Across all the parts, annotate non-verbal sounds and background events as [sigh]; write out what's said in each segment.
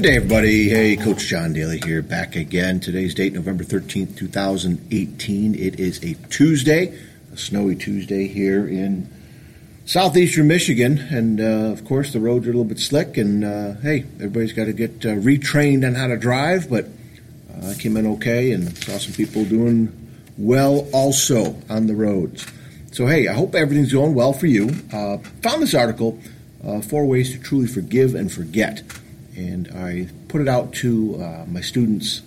Good day, everybody. Hey, Coach John Daly here, back again. Today's date, November 13th, 2018. It is a Tuesday, a snowy Tuesday here in southeastern Michigan. And, uh, of course, the roads are a little bit slick. And, uh, hey, everybody's got to get uh, retrained on how to drive. But uh, I came in okay and saw some people doing well also on the roads. So, hey, I hope everything's going well for you. Uh, found this article, uh, Four Ways to Truly Forgive and Forget and I put it out to uh, my students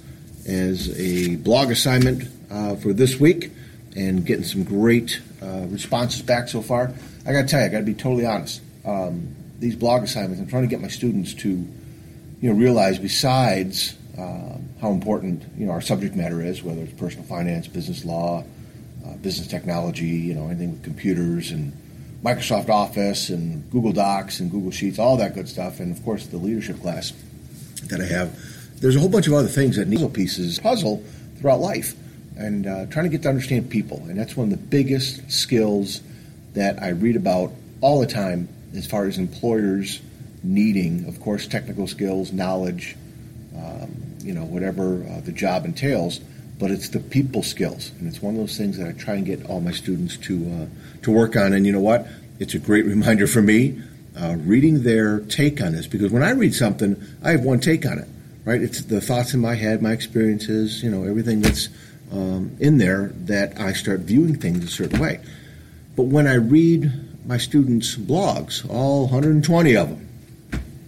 as a blog assignment uh, for this week, and getting some great uh, responses back so far. I got to tell you, I got to be totally honest. Um, these blog assignments, I'm trying to get my students to, you know, realize besides uh, how important you know our subject matter is, whether it's personal finance, business law, uh, business technology, you know, anything with computers and Microsoft Office and Google Docs and Google Sheets, all that good stuff, and of course the leadership class that I have. There's a whole bunch of other things that need pieces puzzle throughout life, and uh, trying to get to understand people, and that's one of the biggest skills that I read about all the time as far as employers needing, of course, technical skills, knowledge, um, you know, whatever uh, the job entails but it's the people skills, and it's one of those things that I try and get all my students to uh, to work on. And you know what? It's a great [laughs] reminder for me uh, reading their take on this because when I read something, I have one take on it. Right? It's the thoughts in my head, my experiences, you know, everything that's um, in there that I start viewing things a certain way. But when I read my students' blogs, all 120 of them,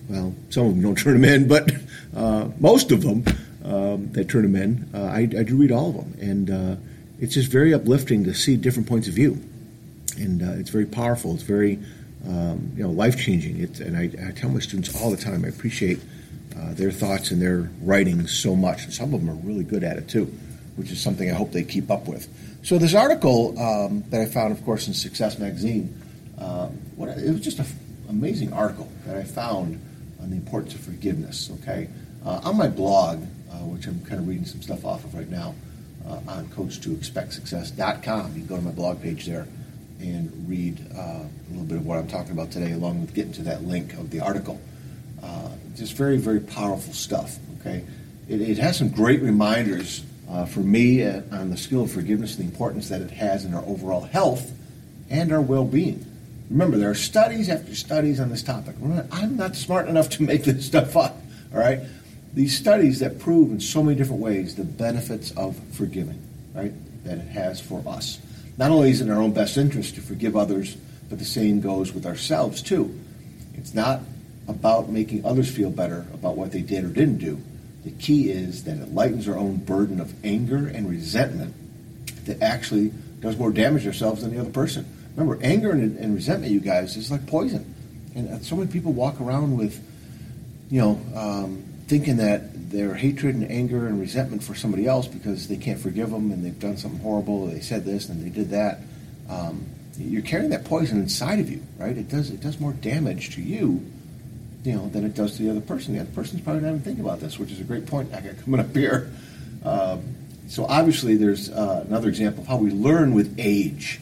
well, some of them don't [laughs] turn them in, but uh, most of them um, that turn them in. Uh, I, I, do read all of them, and uh, it's just very uplifting to see different points of view, and uh, it's very powerful. It's very um, you know life changing. And I, I, tell my students all the time I appreciate uh, their thoughts and their writing so much. And some of them are really good at it too, which is something I hope they keep up with. So this article um, that I found, of course, in Success Magazine, um, what, it was just an amazing article that I found on the importance of forgiveness. Okay, uh, on my blog, which I'm kind of reading some stuff off of right now uh, on coach2expectsuccess.com. You can go to my blog page there and read uh, a little bit of what I'm talking about today, along with getting to that link of the article. Uh, just very, very powerful stuff. Okay, it, it has some great reminders uh, for me uh, on the skill of forgiveness and the importance that it has in our overall health and our well-being. Remember, there are studies after studies on this topic. I'm not smart enough to make this stuff up. All right, these studies that prove in so many different ways the benefits of forgiving, right, that it has for us. Not only is it in our own best interest to forgive others, but the same goes with ourselves too. It's not about making others feel better about what they did or didn't do. The key is that it lightens our own burden of anger and resentment that actually does more damage to ourselves than the other person. Remember, anger and, and resentment, you guys, is like poison. And so many people walk around with, you know, um, thinking that their hatred and anger and resentment for somebody else because they can't forgive them and they've done something horrible, they said this and they did that. Um, you're carrying that poison inside of you, right? It does it does more damage to you, you know, than it does to the other person. The other person's probably not even thinking about this, which is a great point I got coming up here. Um, so obviously, there's uh, another example of how we learn with age.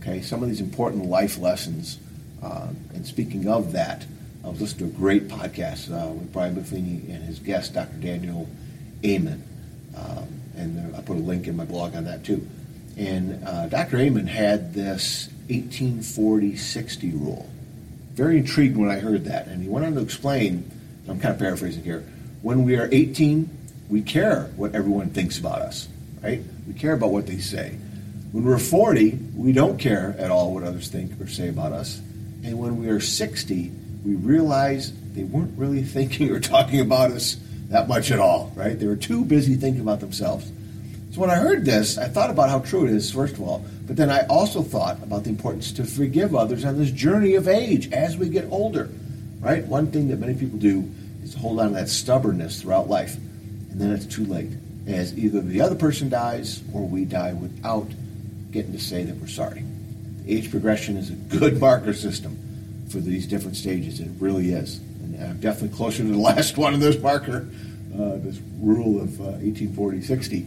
Okay, some of these important life lessons. Uh, and speaking of that, I was listening to a great podcast uh, with Brian Buffini and his guest, Dr. Daniel Amen. Um, and I put a link in my blog on that too. And uh, Dr. Amen had this 1840-60 rule. Very intrigued when I heard that. And he went on to explain, I'm kind of paraphrasing here, when we are 18, we care what everyone thinks about us, right? We care about what they say. When we're 40, we don't care at all what others think or say about us. And when we are 60, we realized they weren't really [laughs] thinking or talking about us that much at all, right? They were too busy thinking about themselves. So when I heard this, I thought about how true it is, first of all, but then I also thought about the importance to forgive others on this journey of age as we get older, right? One thing that many people do is hold on to that stubbornness throughout life, and then it's too late, as either the other person dies or we die without getting to say that we're sorry. The age progression is a good [laughs] marker system for these different stages. It really is. And I'm definitely closer to the [laughs] last one in this marker, uh, this rule of uh, 1840-60.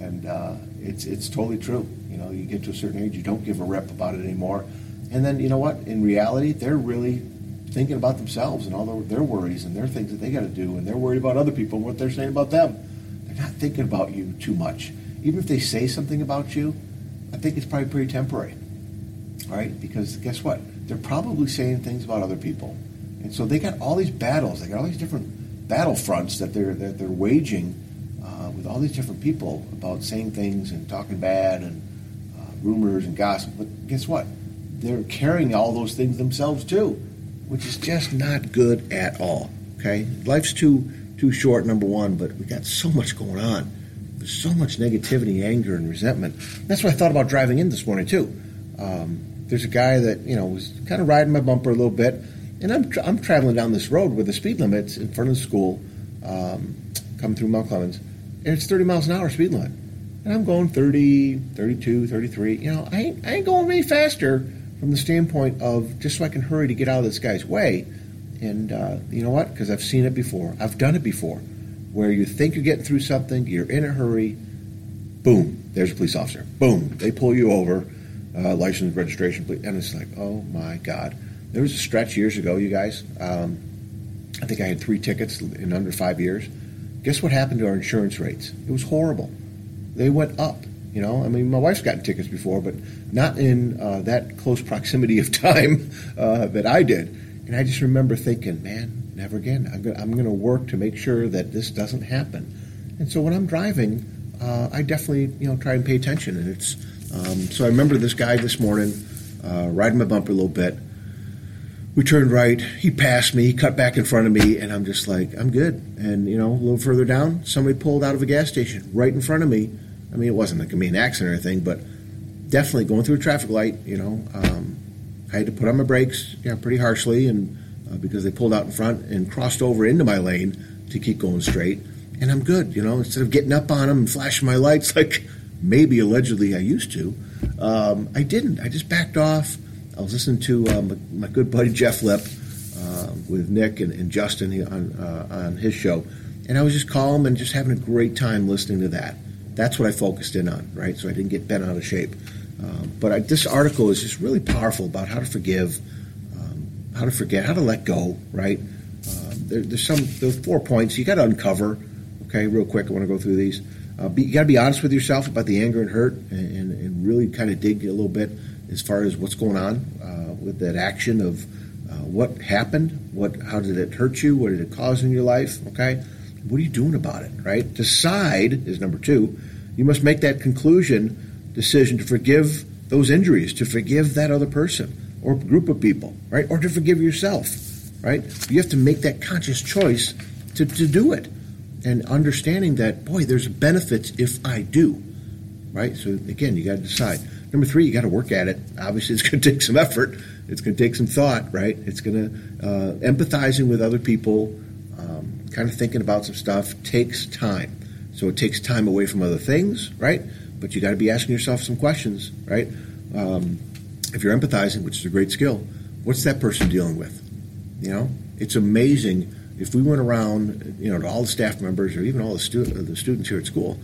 And uh, it's, it's totally true. You know, you get to a certain age, you don't give a rep about it anymore. And then, you know what? In reality, they're really thinking about themselves and all their, their worries and their things that they got to do, and they're worried about other people and what they're saying about them. They're not thinking about you too much. Even if they say something about you, I think it's probably pretty temporary. All right? Because guess what? They're probably saying things about other people. And so they got all these battles. They got all these different battle fronts that they're, that they're waging uh, with all these different people about saying things and talking bad and uh, rumors and gossip. But guess what? They're carrying all those things themselves too, which is just not good at all. Okay? Life's too too short, number one, but we got so much going on. There's so much negativity, anger, and resentment. That's what I thought about driving in this morning too. Um, there's a guy that you know was kind of riding my bumper a little bit, and I'm tra- I'm traveling down this road where the speed limit's in front of the school, um, coming through Mount Clemens, and it's 30 miles an hour speed limit, and I'm going 30, 32, 33. You know, I ain't, I ain't going any faster from the standpoint of just so I can hurry to get out of this guy's way. And uh, you know what? Because I've seen it before. I've done it before, where you think you're getting through something, you're in a hurry, boom, there's a police officer. Boom, they pull you over, uh, license, registration, and it's like, oh my god. There was a stretch years ago, you guys. Um, I think I had three tickets in under five years. Guess what happened to our insurance rates? It was horrible. They went up. You know, I mean, my wife's gotten tickets before, but not in uh, that close proximity of [laughs] time uh, that I did. And I just remember thinking, man, never again. I'm going I'm to work to make sure that this doesn't happen. And so when I'm driving, uh, I definitely you know try and pay attention. And it's um, so I remember this guy this morning uh, riding my bumper a little bit. We turned right. He passed me. He cut back in front of me, and I'm just like, I'm good. And you know, a little further down, somebody pulled out of a gas station right in front of me. I mean, it wasn't like a mean accident or anything, but definitely going through a traffic light. You know, um, I had to put on my brakes, you know, pretty harshly, and uh, because they pulled out in front and crossed over into my lane to keep going straight. And I'm good. You know, instead of getting up on them and flashing my lights [laughs] like maybe allegedly I used to, um, I didn't. I just backed off. I was listening to uh, my, my, good buddy Jeff Lip uh, with Nick and, and Justin on uh, on his show, and I was just calm and just having a great time listening to that. That's what I focused in on, right? So I didn't get bent out of shape. Um, but I, this article is just really powerful about how to forgive, um, how to forget, how to let go, right? Um, there, there's some those four points you got to uncover. Okay, real quick, I want to go through these. Uh, be, you got to be honest with yourself about the anger and hurt, and, and, and, really kind of dig a little bit as far as what's going on uh, with that action of uh, what happened, what, how did it hurt you, what did it cause in your life? Okay, what are you doing about it? Right? Decide is number two. You must make that conclusion decision to forgive those injuries, to forgive that other person or group of people, right? Or to forgive yourself, right? You have to make that conscious choice to, to do it and understanding that, boy, there's benefits if I do, right? So again, you got to decide. Number three, you got to work at it. Obviously, [laughs] it's going to take some effort. It's going to take some thought, right? It's going to uh, empathizing with other people, um, kind of thinking about some stuff takes time. So it takes time away from other things, right? But you got to be asking yourself some questions, right? Um, if you're empathizing, which is a great skill, what's that person dealing with? You know, it's amazing if we went around, you know, to all the staff members or even all the, stu- the students here at school,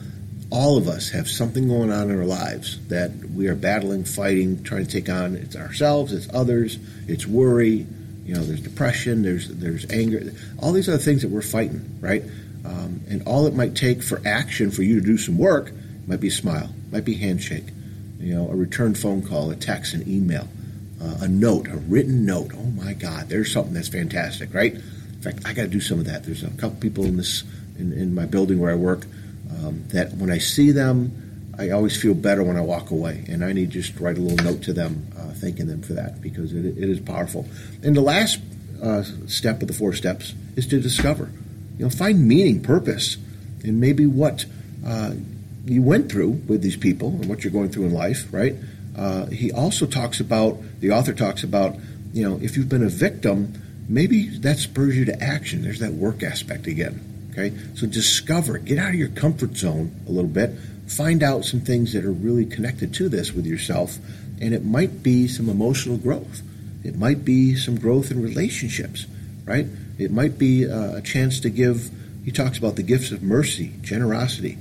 all of us have something going on in our lives that we are battling, fighting, trying to take on. It's ourselves, it's others, it's worry. You know, there's depression, there's there's anger, all these other things that we're fighting, right? Um, and all it might take for action for you to do some work might be a smile, might be a handshake, you know, a return phone call, a text, an email, uh, a note, a written note. Oh my God, there's something that's fantastic, right? Fact, I got to do some of that. There's a couple people in this in, in my building where I work um, that when I see them, I always feel better when I walk away, and I need to just write a little note to them, uh, thanking them for that because it, it is powerful. And the last uh, step of the four steps is to discover, you know, find meaning, purpose, and maybe what uh, you went through with these people and what you're going through in life. Right? Uh, he also talks about the author talks about, you know, if you've been a victim maybe that spurs you to action. There's that work aspect again. Okay, so discover, get out of your comfort zone a little bit, find out some things that are really connected to this with yourself, and it might be some emotional growth. It might be some growth in relationships, right? It might be uh, a chance to give. He talks about the gifts of mercy, generosity,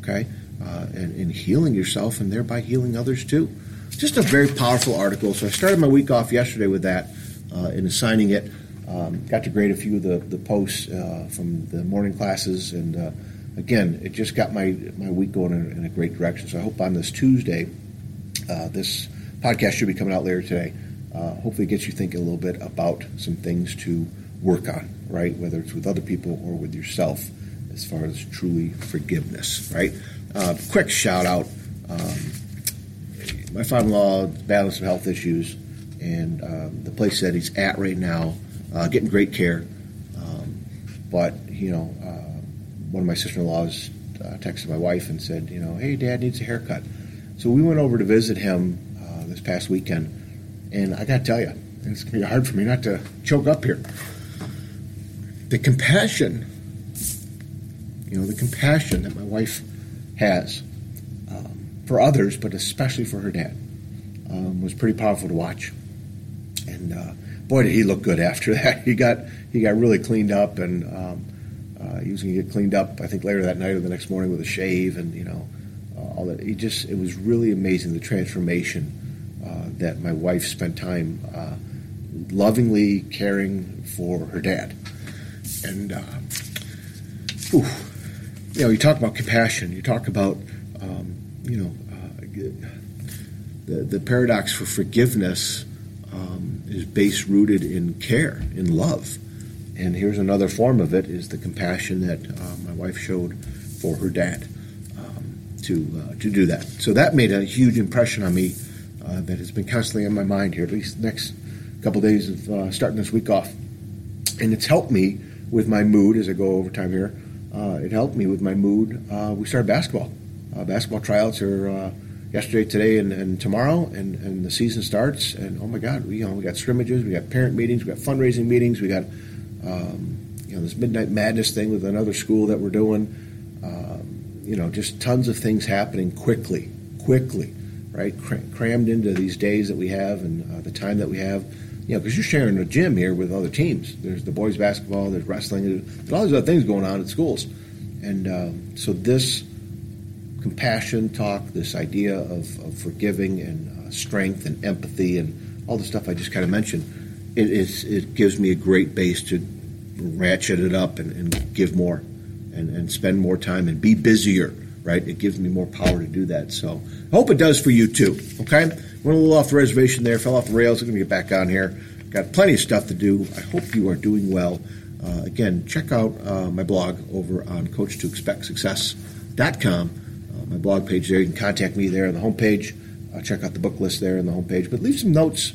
okay, uh, and, and healing yourself and thereby healing others too. Just a very powerful article. So I started my week off yesterday with that uh, in assigning it Um, got to grade a few of the, the posts uh, from the morning classes, and uh, again, it just got my, my week going in, in, a great direction. So I hope on this Tuesday, uh, this podcast should be coming out later today. Uh, hopefully, it gets you thinking a little bit about some things to work on, right? Whether it's with other people or with yourself, as far as truly forgiveness, right? Uh, quick shout out. Um, my father-in-law battling some health issues, and um, the place that he's at right now, uh, getting great care. Um, but you know, uh, one of my sister-in-laws uh, texted my wife and said, you know, hey, Dad needs a haircut. So we went over to visit him uh, this past weekend, and I got to tell you, it's to be hard for me not to choke up here. The compassion, you know, the compassion that my wife has for others, but especially for her dad, um, was pretty powerful to watch. And uh, boy, did he look good after [laughs] that. He got he got really cleaned up, and um, uh, he was going to get cleaned up. I think later that night or the next morning with a shave, and you know, uh, all that. He just it was really amazing the transformation uh, that my wife spent time uh, lovingly caring for her dad, and. Uh, you know, you talk about compassion. You talk about um, you know, uh, the, the paradox for forgiveness um, is base rooted in care, in love. And here's another form of it is the compassion that uh, my wife showed for her dad um, to, uh, to do that. So that made a huge impression on me uh, that has been constantly in my mind here, at least the next couple days of uh, starting this week off. And it's helped me with my mood as I go over time here. Uh, it helped me with my mood. we started basketball uh, basketball tryouts are uh, yesterday, today, and, and tomorrow, and, and the season starts. And oh my God, we you know we got scrimmages, we got parent meetings, we got fundraising meetings, we got um, you know this midnight madness thing with another school that we're doing. Um, you know, just tons of things happening quickly, quickly, right? crammed into these days that we have and uh, the time that we have. You know, because you're sharing a gym here with other teams. There's the boys basketball, there's wrestling, there's all these other things going on at schools. And um, so this compassion talk, this idea of, of forgiving and uh, strength and empathy and all the stuff I just kind of mentioned, it, it gives me a great base to ratchet it up and, and give more and, and spend more time and be busier, right? It gives me more power to do that. So I hope it does for you too, okay? Went a little off the reservation there, fell off the rails. I'm going to get back on here. Got plenty of stuff to do. I hope you are doing well. Uh, again, check out uh, my blog over on coach2expectsuccess.com my blog page there. You can contact me there on the homepage. Uh, check out the book list there on the homepage. But leave some notes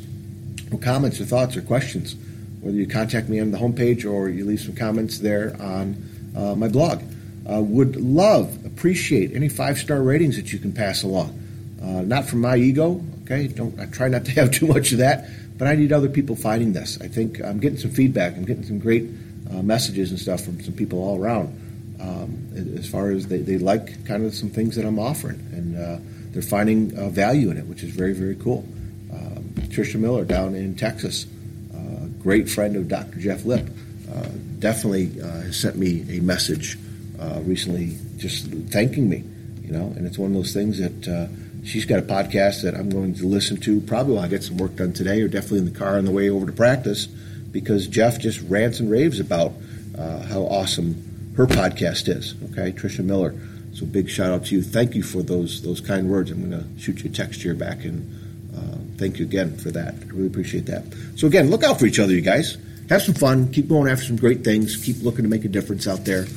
or comments or thoughts or questions, whether you contact me on the homepage or you leave some comments there on uh, my blog. Uh, would love, appreciate any five star ratings that you can pass along. Uh, not from my ego, okay? Don't I try not to [laughs] have too much of that, but I need other people finding this. I think I'm getting some feedback. I'm getting some great uh, messages and stuff from some people all around um, as far as they, they like kind of some things that I'm offering, and uh, they're finding uh, value in it, which is very very cool. Um, Tricia Miller down in Texas, uh, great friend of Dr. Jeff Lip, uh, definitely uh, has sent me a message uh, recently, just thanking me. You know, and it's one of those things that she's got a podcast that I'm going to listen to probably while I get some work done today, or definitely in the car on the way over to practice, because Jeff just rants and raves about how awesome her podcast is. Okay, Trisha Miller. So big shout out to you. Thank you for those those kind words. I'm going to shoot you a text here back and uh, thank you again for that. I really appreciate that. So again, look out for each other, you guys. Have some fun. Keep going after some great things. Keep looking to make a difference out there.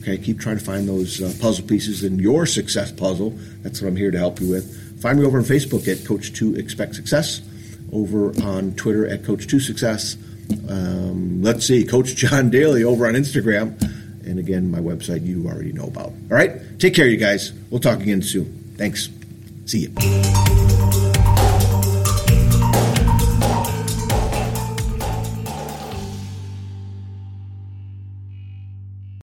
Okay, keep trying to find those uh, puzzle pieces in your success puzzle. That's what I'm here to help you with. Find me over on Facebook at Coach Two Expect Success. Over on Twitter at Coach Two Success. Um, let's see, Coach John Daly over on Instagram. And again, my website you already know about. All right? Take care, you guys. We'll talk again soon. Thanks. See you.